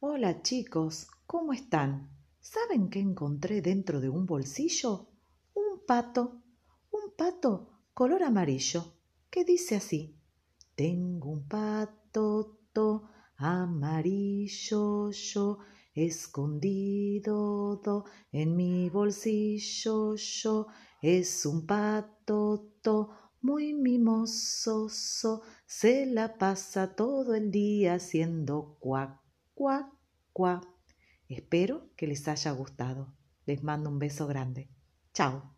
Hola chicos, ¿cómo están? ¿Saben qué encontré dentro de un bolsillo? Un pato, un pato color amarillo, que dice así. Tengo un pato amarillo yo, escondido do, en mi bolsillo yo. Es un pato muy mimoso, se la pasa todo el día haciendo cuac, cuac, cuac. Espero que les haya gustado. Les mando un beso grande. Chao.